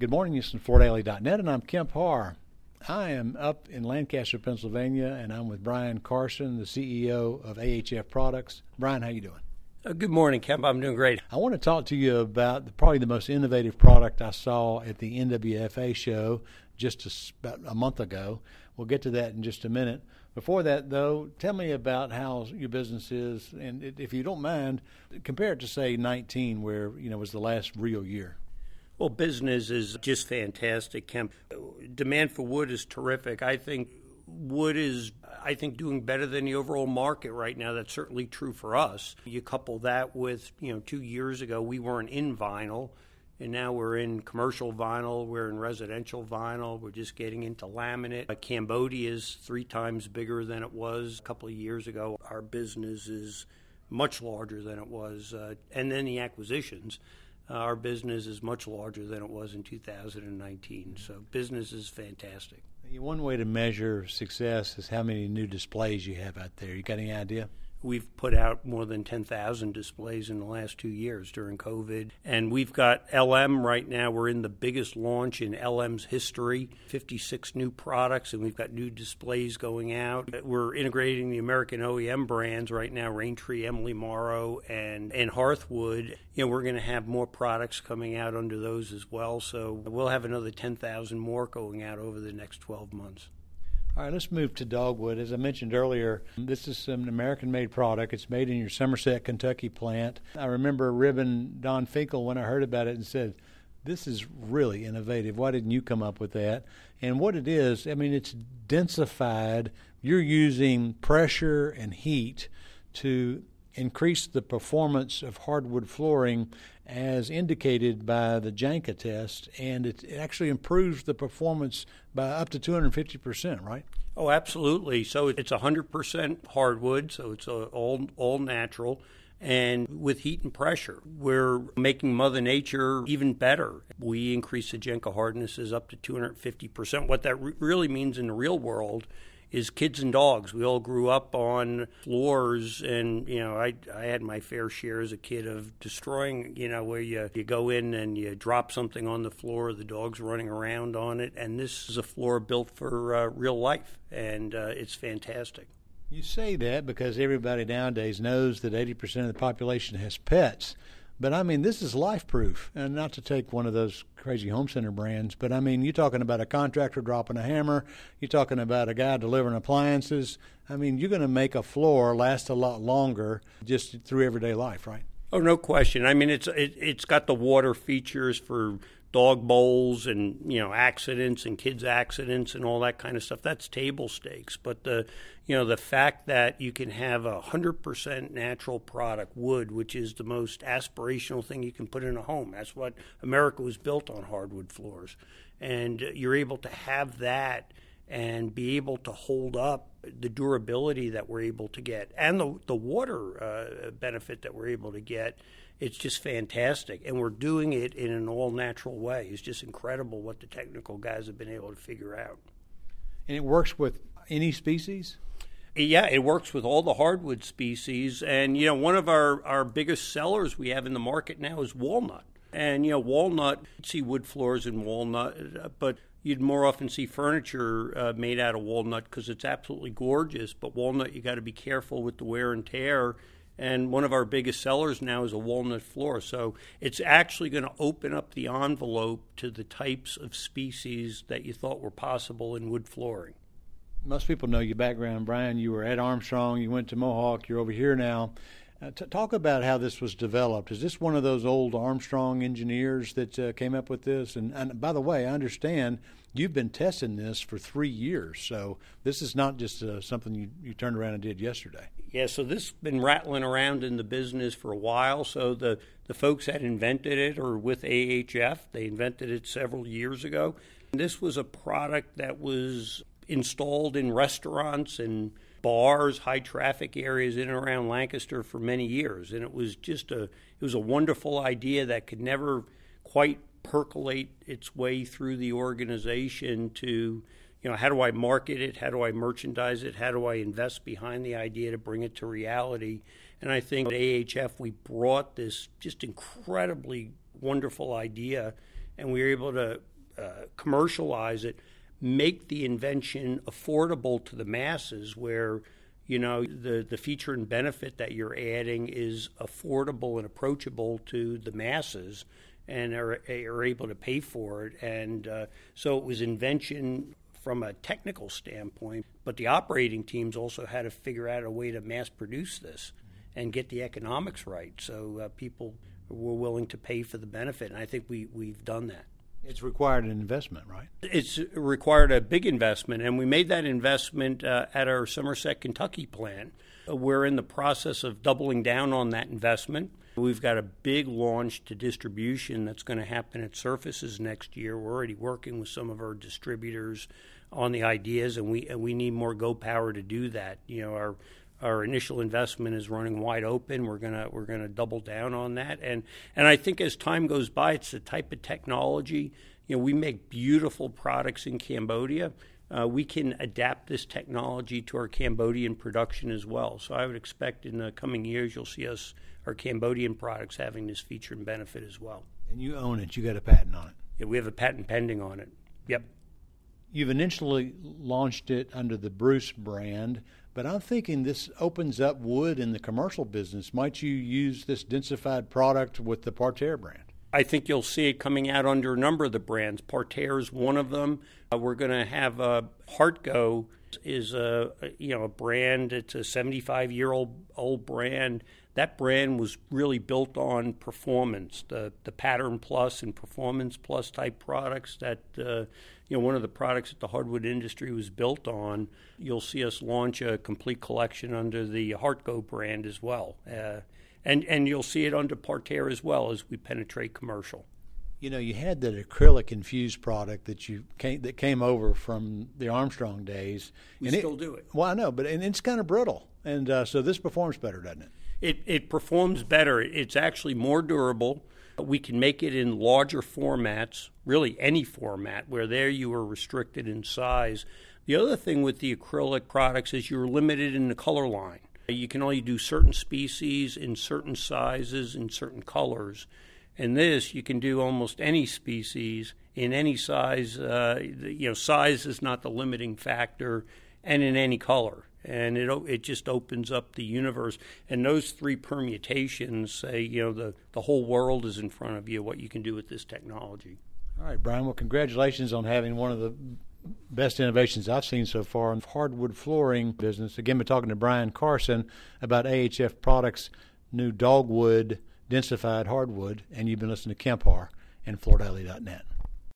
Good morning. This is FloorDaily.net, and I'm Kemp Harr. I am up in Lancaster, Pennsylvania, and I'm with Brian Carson, the CEO of AHF Products. Brian, how you doing? Uh, good morning, Kemp. I'm doing great. I want to talk to you about the, probably the most innovative product I saw at the NWFA show just a, about a month ago. We'll get to that in just a minute. Before that, though, tell me about how your business is, and if you don't mind, compare it to say 19, where you know was the last real year. Well, business is just fantastic, Kemp. Demand for wood is terrific. I think wood is I think doing better than the overall market right now. That's certainly true for us. You couple that with, you know, 2 years ago we weren't in vinyl and now we're in commercial vinyl, we're in residential vinyl, we're just getting into laminate. Cambodia is 3 times bigger than it was a couple of years ago. Our business is much larger than it was uh, and then the acquisitions uh, our business is much larger than it was in 2019. So business is fantastic. One way to measure success is how many new displays you have out there. You got any idea? We've put out more than 10,000 displays in the last two years during COVID. And we've got LM right now. We're in the biggest launch in LM's history 56 new products, and we've got new displays going out. We're integrating the American OEM brands right now Raintree, Emily Morrow, and, and Hearthwood. You know, we're going to have more products coming out under those as well. So we'll have another 10,000 more going out over the next 12 months. All right, let's move to dogwood. As I mentioned earlier, this is an American made product. It's made in your Somerset, Kentucky plant. I remember ribbon Don Finkell when I heard about it and said, This is really innovative. Why didn't you come up with that? And what it is, I mean, it's densified. You're using pressure and heat to increase the performance of hardwood flooring as indicated by the Janka test, and it actually improves the performance by up to 250%, right? Oh, absolutely. So it's 100% hardwood, so it's uh, all, all natural. And with heat and pressure, we're making Mother Nature even better. We increase the Janka hardnesses up to 250%. What that re- really means in the real world is kids and dogs. We all grew up on floors, and you know, I I had my fair share as a kid of destroying. You know, where you you go in and you drop something on the floor, the dog's running around on it, and this is a floor built for uh, real life, and uh, it's fantastic. You say that because everybody nowadays knows that 80% of the population has pets. But I mean, this is life proof, and not to take one of those crazy home center brands, but I mean, you're talking about a contractor dropping a hammer, you're talking about a guy delivering appliances. I mean, you're going to make a floor last a lot longer just through everyday life, right? Oh, no question. I mean, it's it, it's got the water features for dog bowls and you know accidents and kids accidents and all that kind of stuff. That's table stakes. But the you know the fact that you can have a 100% natural product wood which is the most aspirational thing you can put in a home. That's what america was built on hardwood floors. And you're able to have that and be able to hold up the durability that we're able to get and the the water uh, benefit that we're able to get it's just fantastic. And we're doing it in an all natural way. It's just incredible what the technical guys have been able to figure out. And it works with any species? Yeah, it works with all the hardwood species. And, you know, one of our, our biggest sellers we have in the market now is walnut. And, you know, walnut, you see wood floors in walnut, but you'd more often see furniture uh, made out of walnut because it's absolutely gorgeous. But walnut, you got to be careful with the wear and tear and one of our biggest sellers now is a walnut floor. So it's actually going to open up the envelope to the types of species that you thought were possible in wood flooring. Most people know your background, Brian. You were at Armstrong, you went to Mohawk, you're over here now. Uh, t- talk about how this was developed. Is this one of those old Armstrong engineers that uh, came up with this? And, and by the way, I understand you've been testing this for three years. So this is not just uh, something you, you turned around and did yesterday. Yeah, so this has been rattling around in the business for a while. So the, the folks that invented it are with AHF. They invented it several years ago. This was a product that was installed in restaurants and bars, high traffic areas in and around Lancaster for many years. And it was just a it was a wonderful idea that could never quite percolate its way through the organization to you know how do I market it? How do I merchandise it? How do I invest behind the idea to bring it to reality? And I think at AHF we brought this just incredibly wonderful idea and we were able to uh, commercialize it, make the invention affordable to the masses where you know the the feature and benefit that you're adding is affordable and approachable to the masses and are, are able to pay for it. And uh, so it was invention from a technical standpoint but the operating teams also had to figure out a way to mass produce this and get the economics right so uh, people were willing to pay for the benefit and I think we we've done that it's required an investment, right? It's required a big investment, and we made that investment uh, at our Somerset, Kentucky plant. We're in the process of doubling down on that investment. We've got a big launch to distribution that's going to happen at Surfaces next year. We're already working with some of our distributors on the ideas, and we and we need more go power to do that. You know, our our initial investment is running wide open. We're gonna we're gonna double down on that, and and I think as time goes by, it's the type of technology. You know, we make beautiful products in Cambodia. Uh, we can adapt this technology to our Cambodian production as well. So I would expect in the coming years you'll see us our Cambodian products having this feature and benefit as well. And you own it. You got a patent on it. Yeah, we have a patent pending on it. Yep. You've initially launched it under the Bruce brand. But I'm thinking this opens up wood in the commercial business. Might you use this densified product with the Parterre brand? I think you'll see it coming out under a number of the brands. Parterre is one of them. Uh, we're going to have uh, Hartco is a you know a brand. It's a 75 year old old brand. That brand was really built on performance, the the Pattern Plus and Performance Plus type products that uh, you know, one of the products that the hardwood industry was built on. You'll see us launch a complete collection under the Hartco brand as well. Uh, and, and you'll see it under Parterre as well as we penetrate commercial. You know, you had that acrylic infused product that you came, that came over from the Armstrong days. We and still it, do it. Well, I know, but and it's kind of brittle, and uh, so this performs better, doesn't it? It it performs better. It's actually more durable. We can make it in larger formats, really any format, where there you are restricted in size. The other thing with the acrylic products is you're limited in the color line. You can only do certain species in certain sizes in certain colors. And this, you can do almost any species in any size. Uh, you know, size is not the limiting factor, and in any color and it it just opens up the universe. And those three permutations say, you know, the the whole world is in front of you. What you can do with this technology. All right, Brian. Well, congratulations on having one of the best innovations I've seen so far in hardwood flooring business. Again, we're talking to Brian Carson about AHF Products' new dogwood densified hardwood, and you've been listening to Kemp Harr and FloorDaily.net.